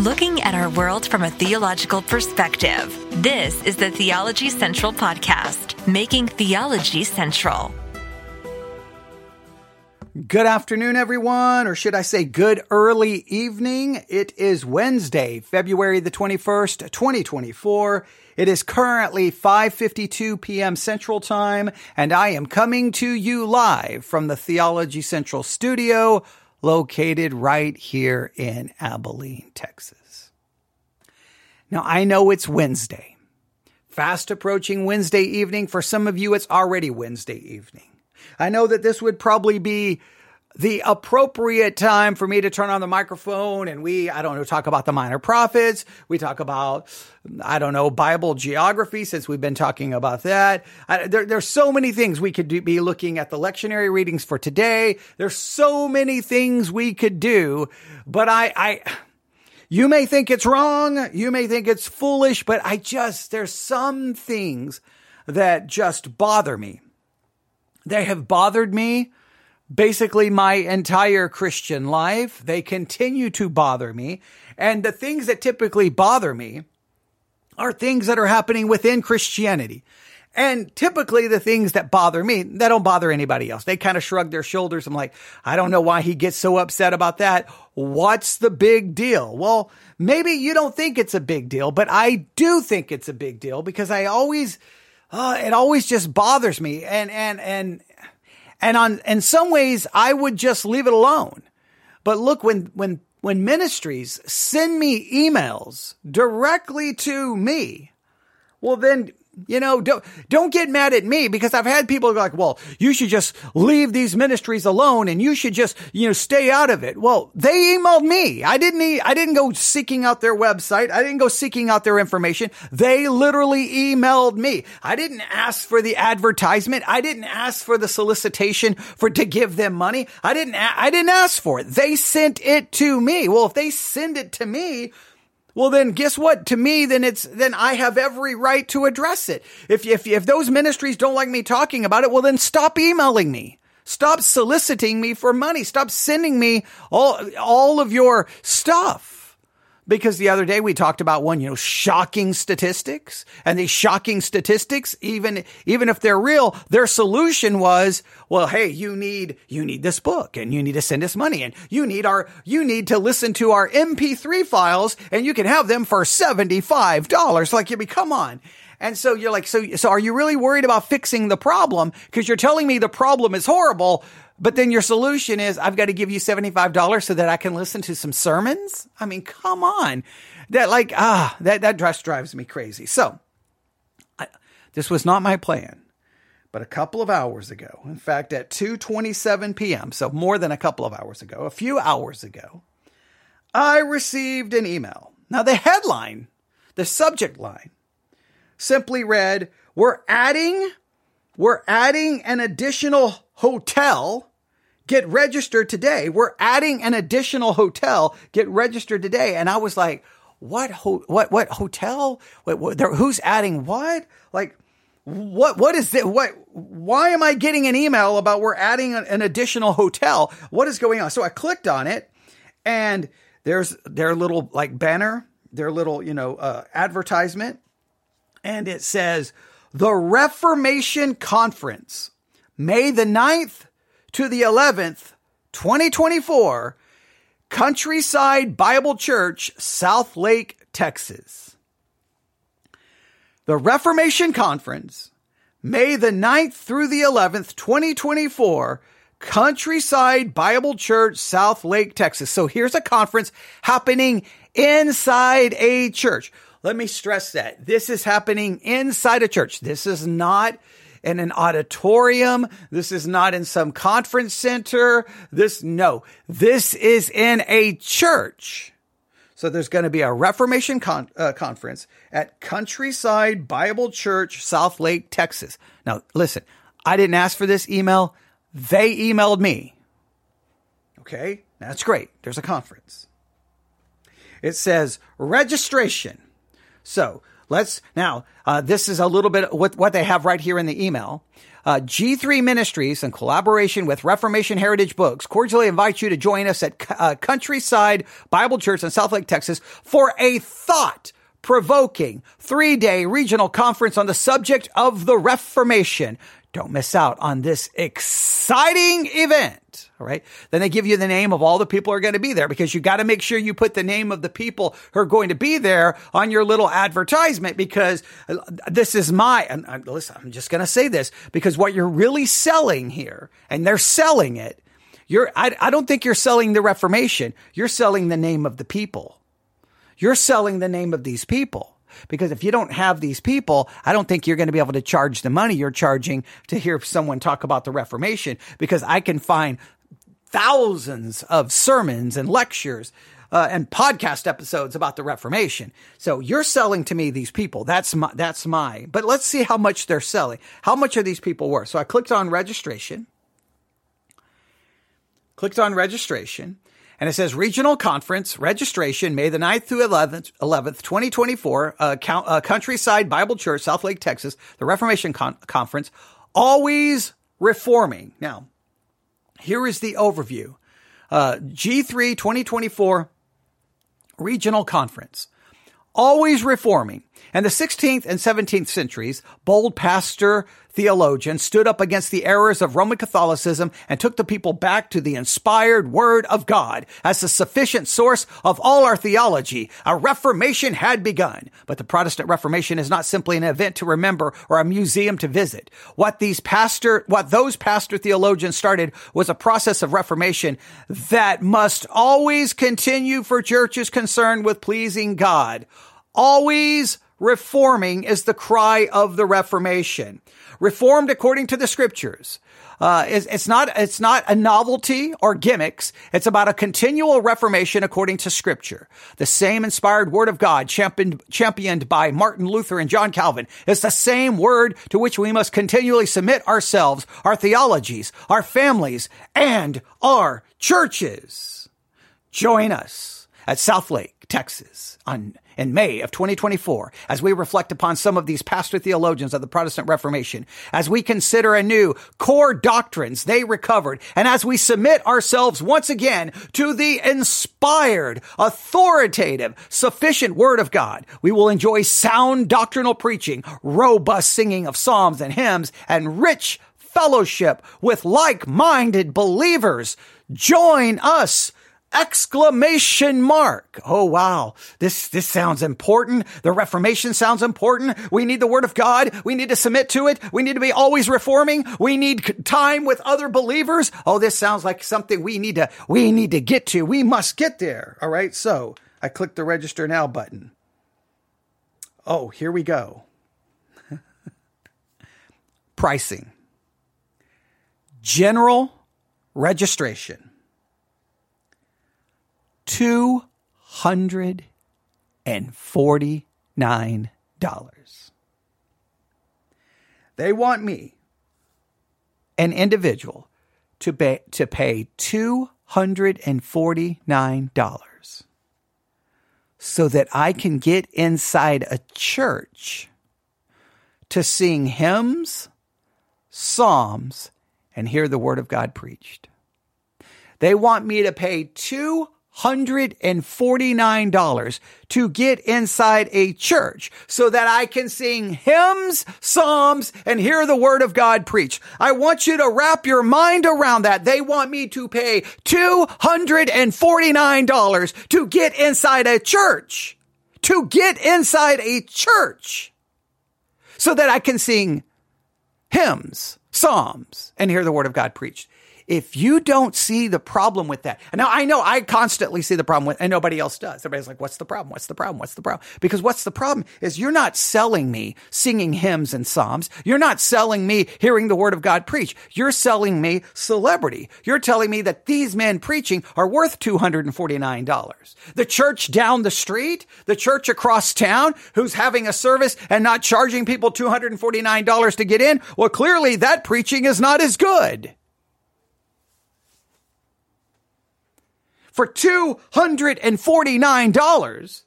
looking at our world from a theological perspective. This is the Theology Central Podcast, making theology central. Good afternoon, everyone, or should I say good early evening? It is Wednesday, February the 21st, 2024. It is currently 5:52 p.m. Central Time, and I am coming to you live from the Theology Central studio located right here in Abilene, Texas. Now, I know it's Wednesday. Fast approaching Wednesday evening. For some of you, it's already Wednesday evening. I know that this would probably be the appropriate time for me to turn on the microphone and we, I don't know, talk about the minor prophets. We talk about, I don't know, Bible geography since we've been talking about that. I, there, there's so many things we could do, be looking at the lectionary readings for today. There's so many things we could do, but I, I, you may think it's wrong. You may think it's foolish, but I just, there's some things that just bother me. They have bothered me basically my entire Christian life. They continue to bother me. And the things that typically bother me are things that are happening within Christianity. And typically the things that bother me, that don't bother anybody else. They kind of shrug their shoulders. I'm like, I don't know why he gets so upset about that. What's the big deal? Well, maybe you don't think it's a big deal, but I do think it's a big deal because I always, uh, it always just bothers me. And, and, and, and on, in some ways, I would just leave it alone. But look, when, when, when ministries send me emails directly to me, well, then you know, don't, don't get mad at me because I've had people like, well, you should just leave these ministries alone and you should just, you know, stay out of it. Well, they emailed me. I didn't, I didn't go seeking out their website. I didn't go seeking out their information. They literally emailed me. I didn't ask for the advertisement. I didn't ask for the solicitation for to give them money. I didn't, I didn't ask for it. They sent it to me. Well, if they send it to me, well, then guess what? To me, then it's, then I have every right to address it. If, if, if those ministries don't like me talking about it, well, then stop emailing me. Stop soliciting me for money. Stop sending me all, all of your stuff because the other day we talked about one, you know, shocking statistics and these shocking statistics, even, even if they're real, their solution was, well, hey, you need, you need this book and you need to send us money and you need our, you need to listen to our MP3 files and you can have them for $75. Like, you mean, come on. And so you're like, so, so are you really worried about fixing the problem? Cause you're telling me the problem is horrible, but then your solution is I've got to give you $75 so that I can listen to some sermons. I mean, come on. That like, ah, that, that dress drives me crazy. So I, this was not my plan, but a couple of hours ago, in fact, at 2.27 PM, so more than a couple of hours ago, a few hours ago, I received an email. Now the headline, the subject line simply read, we're adding, we're adding an additional hotel get registered today. We're adding an additional hotel. Get registered today. And I was like, what, ho- what, what hotel? What, what, who's adding what? Like, what, what is it? What, why am I getting an email about we're adding an, an additional hotel? What is going on? So I clicked on it and there's their little like banner, their little, you know, uh, advertisement. And it says the Reformation Conference, May the 9th to the 11th, 2024, Countryside Bible Church, Southlake, Texas. The Reformation Conference, May the 9th through the 11th, 2024, Countryside Bible Church, Southlake, Texas. So here's a conference happening inside a church. Let me stress that this is happening inside a church. This is not in an auditorium. This is not in some conference center. This, no, this is in a church. So there's going to be a Reformation con- uh, conference at Countryside Bible Church, Southlake, Texas. Now, listen, I didn't ask for this email. They emailed me. Okay, that's great. There's a conference. It says registration. So let's now. Uh, this is a little bit what what they have right here in the email. Uh, G3 Ministries, in collaboration with Reformation Heritage Books, cordially invite you to join us at uh, Countryside Bible Church in Southlake, Texas, for a thought provoking three day regional conference on the subject of the Reformation. Don't miss out on this exciting event. All right. Then they give you the name of all the people who are going to be there because you got to make sure you put the name of the people who are going to be there on your little advertisement because uh, this is my, and I'm, listen, I'm just going to say this because what you're really selling here and they're selling it. You're, I, I don't think you're selling the Reformation. You're selling the name of the people. You're selling the name of these people. Because if you don't have these people, I don't think you're going to be able to charge the money you're charging to hear someone talk about the Reformation because I can find thousands of sermons and lectures uh, and podcast episodes about the Reformation. So you're selling to me these people. That's my, that's my, but let's see how much they're selling. How much are these people worth? So I clicked on registration, clicked on registration. And it says regional conference registration May the 9th through 11th, 11th 2024, uh, count, uh, Countryside Bible Church, Southlake, Texas, the Reformation Con- Conference, always reforming. Now, here is the overview. Uh, G3 2024 regional conference, always reforming. And the 16th and 17th centuries, bold pastor theologians stood up against the errors of Roman Catholicism and took the people back to the inspired word of God as the sufficient source of all our theology. A reformation had begun, but the Protestant Reformation is not simply an event to remember or a museum to visit. What these pastor, what those pastor theologians started was a process of reformation that must always continue for churches concerned with pleasing God. Always reforming is the cry of the Reformation reformed according to the scriptures. Uh, it's, it's, not it's not a novelty or gimmicks. It's about a continual reformation according to Scripture. The same inspired Word of God, championed championed by Martin Luther and John Calvin, is the same Word to which we must continually submit ourselves, our theologies, our families, and our churches. Join us at Southlake, Texas, on in May of 2024 as we reflect upon some of these pastor theologians of the Protestant Reformation, as we consider anew core doctrines they recovered, and as we submit ourselves once again to the inspired, authoritative, sufficient Word of God, we will enjoy sound doctrinal preaching, robust singing of psalms and hymns, and rich fellowship with like-minded believers. Join us exclamation mark. Oh wow. This, this sounds important. The Reformation sounds important. We need the Word of God. We need to submit to it. We need to be always reforming. We need time with other believers. Oh, this sounds like something we need to, we need to get to. We must get there. All right. So I click the register now button. Oh, here we go. Pricing. General registration $249. They want me, an individual, to pay, to pay $249 so that I can get inside a church to sing hymns, psalms, and hear the word of God preached. They want me to pay $249 to get inside a church so that I can sing hymns, psalms, and hear the word of God preached. I want you to wrap your mind around that. They want me to pay $249 to get inside a church. To get inside a church so that I can sing hymns, psalms, and hear the word of God preached. If you don't see the problem with that, now I know I constantly see the problem with, and nobody else does. Everybody's like, what's the problem? What's the problem? What's the problem? Because what's the problem is you're not selling me singing hymns and psalms. You're not selling me hearing the word of God preach. You're selling me celebrity. You're telling me that these men preaching are worth $249. The church down the street, the church across town who's having a service and not charging people $249 to get in. Well, clearly that preaching is not as good. For $249,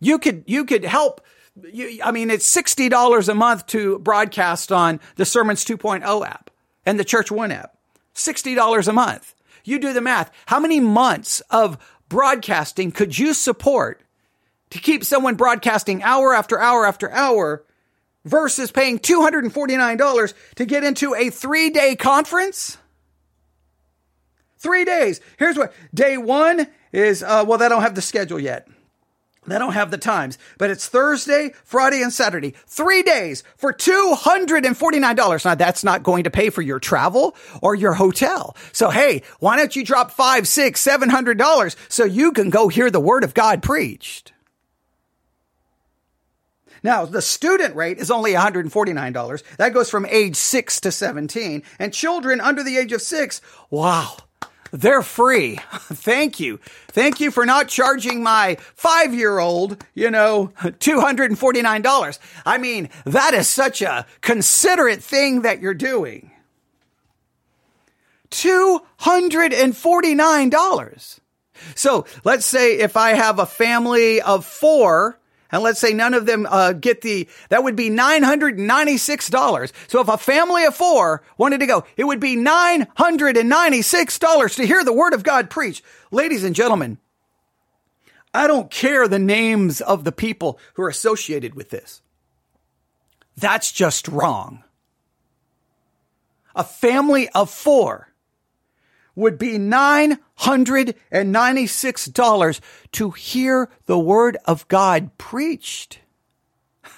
you could, you could help you, I mean, it's $60 a month to broadcast on the Sermons 2.0 app and the Church One app. $60 a month. You do the math. How many months of broadcasting could you support to keep someone broadcasting hour after hour after hour versus paying $249 to get into a three day conference? Three days. Here's what day one is, uh, well, they don't have the schedule yet. They don't have the times, but it's Thursday, Friday, and Saturday. Three days for $249. Now that's not going to pay for your travel or your hotel. So hey, why don't you drop five, six, seven hundred dollars so you can go hear the word of God preached? Now, the student rate is only $149. That goes from age 6 to 17. And children under the age of 6, wow, they're free. Thank you. Thank you for not charging my five year old, you know, $249. I mean, that is such a considerate thing that you're doing. $249. So let's say if I have a family of four, and let's say none of them uh, get the, that would be $996. So if a family of four wanted to go, it would be $996 to hear the word of God preached. Ladies and gentlemen, I don't care the names of the people who are associated with this. That's just wrong. A family of four would be $996 to hear the word of God preached.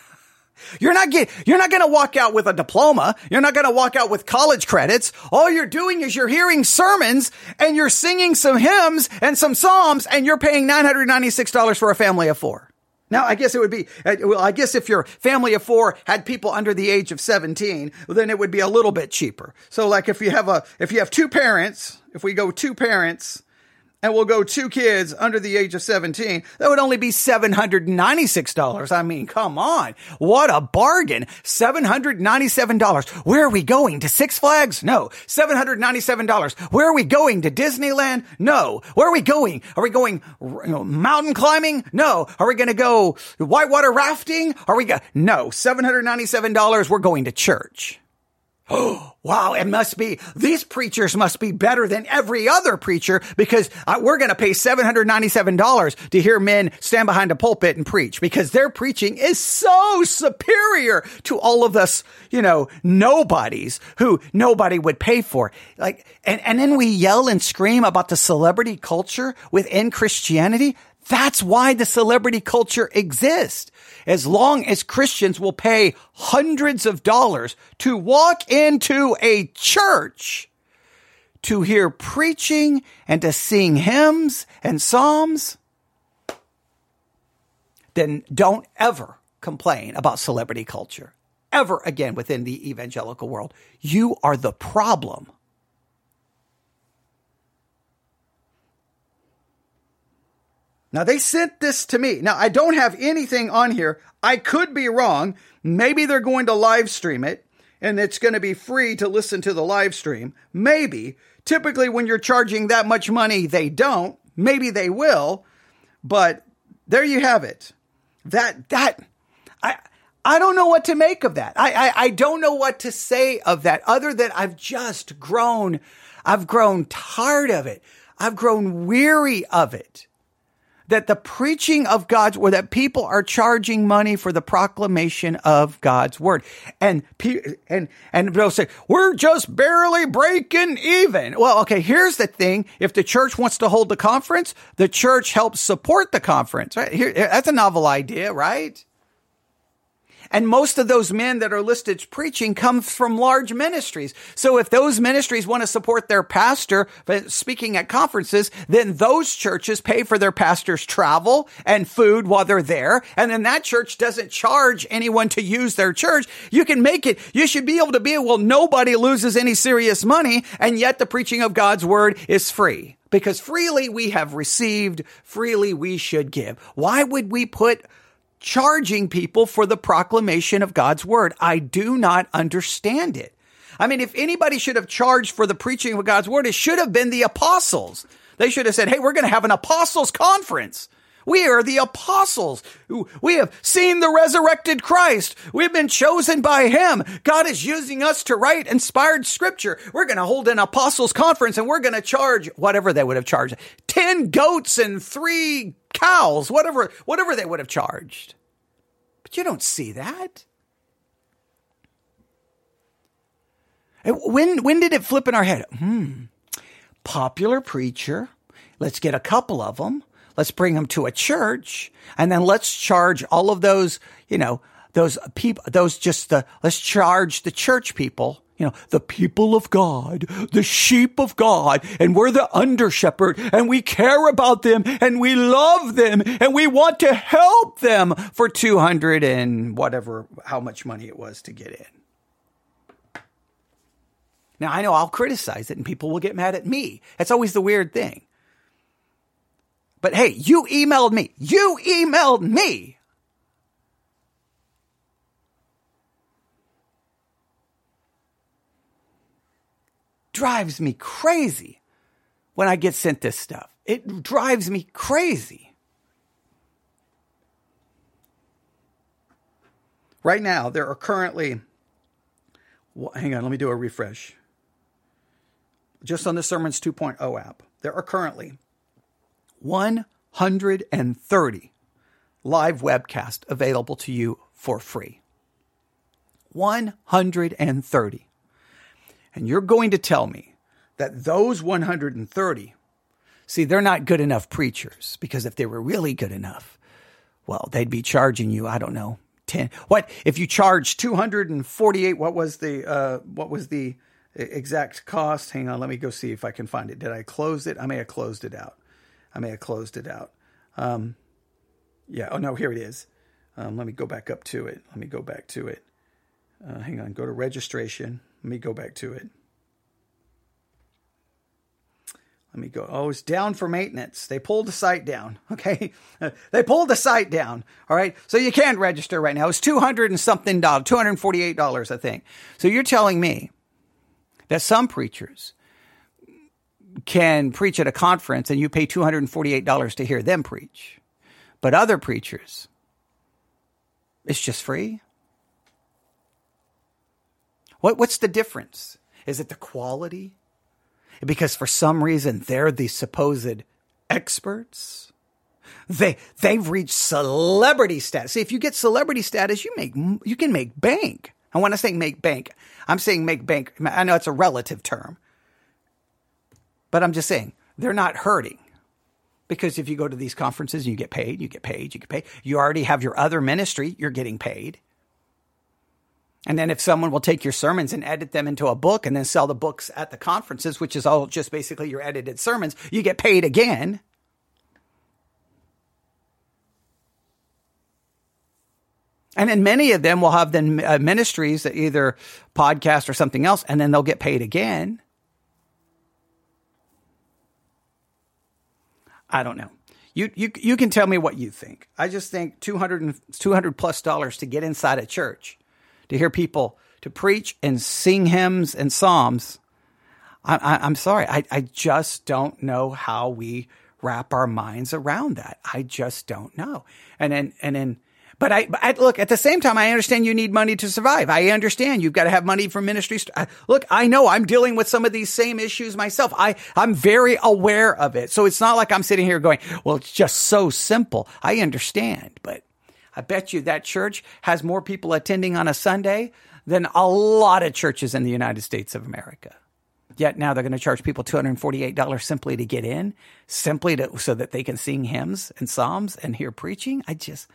You're not get, you're not going to walk out with a diploma. You're not going to walk out with college credits. All you're doing is you're hearing sermons and you're singing some hymns and some psalms and you're paying $996 for a family of four. Now, I guess it would be, uh, well, I guess if your family of four had people under the age of 17, then it would be a little bit cheaper. So like if you have a, if you have two parents, if we go two parents, and we'll go two kids under the age of 17, that would only be $796. I mean, come on. What a bargain. $797. Where are we going? To Six Flags? No. $797. Where are we going? To Disneyland? No. Where are we going? Are we going you know, mountain climbing? No. Are we going to go whitewater rafting? Are we go- No. $797. We're going to church. Oh, wow. It must be, these preachers must be better than every other preacher because uh, we're going to pay $797 to hear men stand behind a pulpit and preach because their preaching is so superior to all of us, you know, nobodies who nobody would pay for. Like, and, and then we yell and scream about the celebrity culture within Christianity. That's why the celebrity culture exists. As long as Christians will pay hundreds of dollars to walk into a church to hear preaching and to sing hymns and psalms, then don't ever complain about celebrity culture ever again within the evangelical world. You are the problem. Now they sent this to me. Now I don't have anything on here. I could be wrong. Maybe they're going to live stream it and it's going to be free to listen to the live stream. Maybe. Typically when you're charging that much money, they don't. Maybe they will. But there you have it. That, that, I, I don't know what to make of that. I, I, I don't know what to say of that other than I've just grown, I've grown tired of it. I've grown weary of it that the preaching of God's word, that people are charging money for the proclamation of God's word. And, and, and they'll say, we're just barely breaking even. Well, okay, here's the thing. If the church wants to hold the conference, the church helps support the conference, right? Here, that's a novel idea, right? And most of those men that are listed preaching come from large ministries. So if those ministries want to support their pastor speaking at conferences, then those churches pay for their pastor's travel and food while they're there. And then that church doesn't charge anyone to use their church. You can make it, you should be able to be, well, nobody loses any serious money. And yet the preaching of God's word is free because freely we have received, freely we should give. Why would we put charging people for the proclamation of God's word. I do not understand it. I mean, if anybody should have charged for the preaching of God's word, it should have been the apostles. They should have said, Hey, we're going to have an apostles conference We are the apostles. We have seen the resurrected Christ. We've been chosen by him. God is using us to write inspired scripture. We're going to hold an apostles conference and we're going to charge whatever they would have charged 10 goats and three cows, whatever, whatever they would have charged. But you don't see that. When, when did it flip in our head? Hmm. Popular preacher. Let's get a couple of them Let's bring them to a church and then let's charge all of those, you know, those people, those just the, let's charge the church people, you know, the people of God, the sheep of God, and we're the under shepherd and we care about them and we love them and we want to help them for 200 and whatever, how much money it was to get in. Now I know I'll criticize it and people will get mad at me. That's always the weird thing. But hey, you emailed me. You emailed me. Drives me crazy when I get sent this stuff. It drives me crazy. Right now, there are currently, well, hang on, let me do a refresh. Just on the Sermons 2.0 app, there are currently 130 live webcast available to you for free. 130. And you're going to tell me that those 130, see, they're not good enough preachers because if they were really good enough, well, they'd be charging you, I don't know, 10. What if you charge 248? What was the, uh, what was the exact cost? Hang on, let me go see if I can find it. Did I close it? I may have closed it out. I may have closed it out. Um, yeah. Oh no, here it is. Um, let me go back up to it. Let me go back to it. Uh, hang on. Go to registration. Let me go back to it. Let me go. Oh, it's down for maintenance. They pulled the site down. Okay. they pulled the site down. All right. So you can't register right now. It's 200 and something dollars, $248, I think. So you're telling me that some preachers can preach at a conference and you pay $248 to hear them preach. But other preachers, it's just free. What, what's the difference? Is it the quality? Because for some reason they're the supposed experts. They they've reached celebrity status. See, if you get celebrity status, you make you can make bank. And when I say make bank, I'm saying make bank. I know it's a relative term, but I'm just saying, they're not hurting. Because if you go to these conferences and you get paid, you get paid, you get paid. You already have your other ministry, you're getting paid. And then if someone will take your sermons and edit them into a book and then sell the books at the conferences, which is all just basically your edited sermons, you get paid again. And then many of them will have then uh, ministries that either podcast or something else, and then they'll get paid again. I don't know. You, you, you can tell me what you think. I just think 200, 200 plus dollars to get inside a church, to hear people to preach and sing hymns and psalms. I, am sorry. I, I just don't know how we wrap our minds around that. I just don't know. And then, and then but I, I, look at the same time. I understand you need money to survive. I understand you've got to have money for ministries. Uh, look, I know I'm dealing with some of these same issues myself. I I'm very aware of it. So it's not like I'm sitting here going, "Well, it's just so simple." I understand, but I bet you that church has more people attending on a Sunday than a lot of churches in the United States of America. Yet now they're going to charge people $248 simply to get in, simply to, so that they can sing hymns and psalms and hear preaching. I just,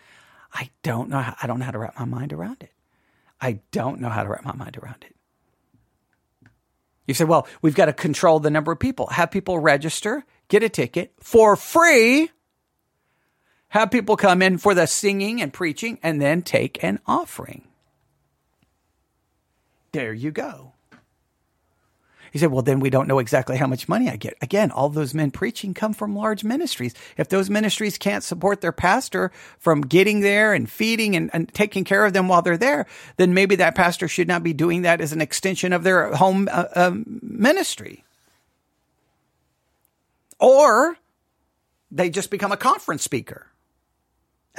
I don't know. How, I don't know how to wrap my mind around it. I don't know how to wrap my mind around it. You say, well, we've got to control the number of people. Have people register, get a ticket for free. Have people come in for the singing and preaching and then take an offering. There you go. He said, well, then we don't know exactly how much money I get. Again, all those men preaching come from large ministries. If those ministries can't support their pastor from getting there and feeding and, and taking care of them while they're there, then maybe that pastor should not be doing that as an extension of their home uh, um, ministry. Or they just become a conference speaker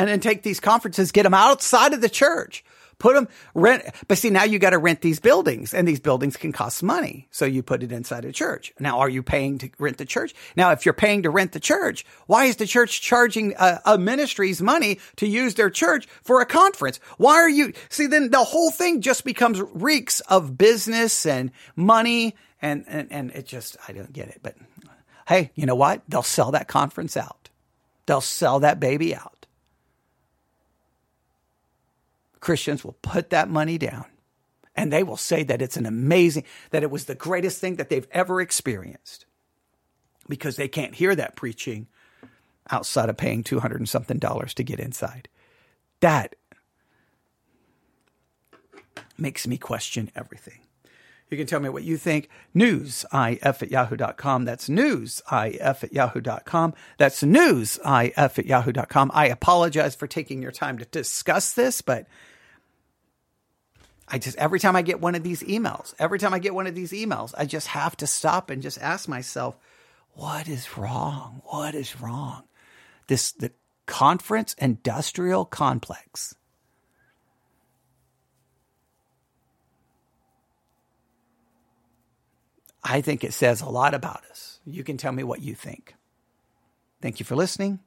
and then take these conferences, get them outside of the church, put them rent. But see, now you got to rent these buildings and these buildings can cost money. So you put it inside a church. Now, are you paying to rent the church? Now, if you're paying to rent the church, why is the church charging a, a ministry's money to use their church for a conference? Why are you, see, then the whole thing just becomes reeks of business and money and, and, and it just, I don't get it. But hey, you know what? They'll sell that conference out. They'll sell that baby out. Christians will put that money down and they will say that it's an amazing, that it was the greatest thing that they've ever experienced because they can't hear that preaching outside of paying 200 and something dollars to get inside. That makes me question everything. You can tell me what you think. Newsif at yahoo.com. That's newsif at yahoo.com. That's newsif at yahoo.com. I apologize for taking your time to discuss this, but I just, every time I get one of these emails, every time I get one of these emails, I just have to stop and just ask myself, what is wrong? What is wrong? This, the conference industrial complex. I think it says a lot about us. You can tell me what you think. Thank you for listening.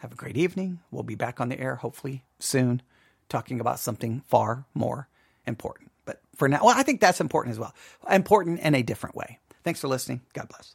Have a great evening. We'll be back on the air hopefully soon talking about something far more important. But for now, well, I think that's important as well. Important in a different way. Thanks for listening. God bless.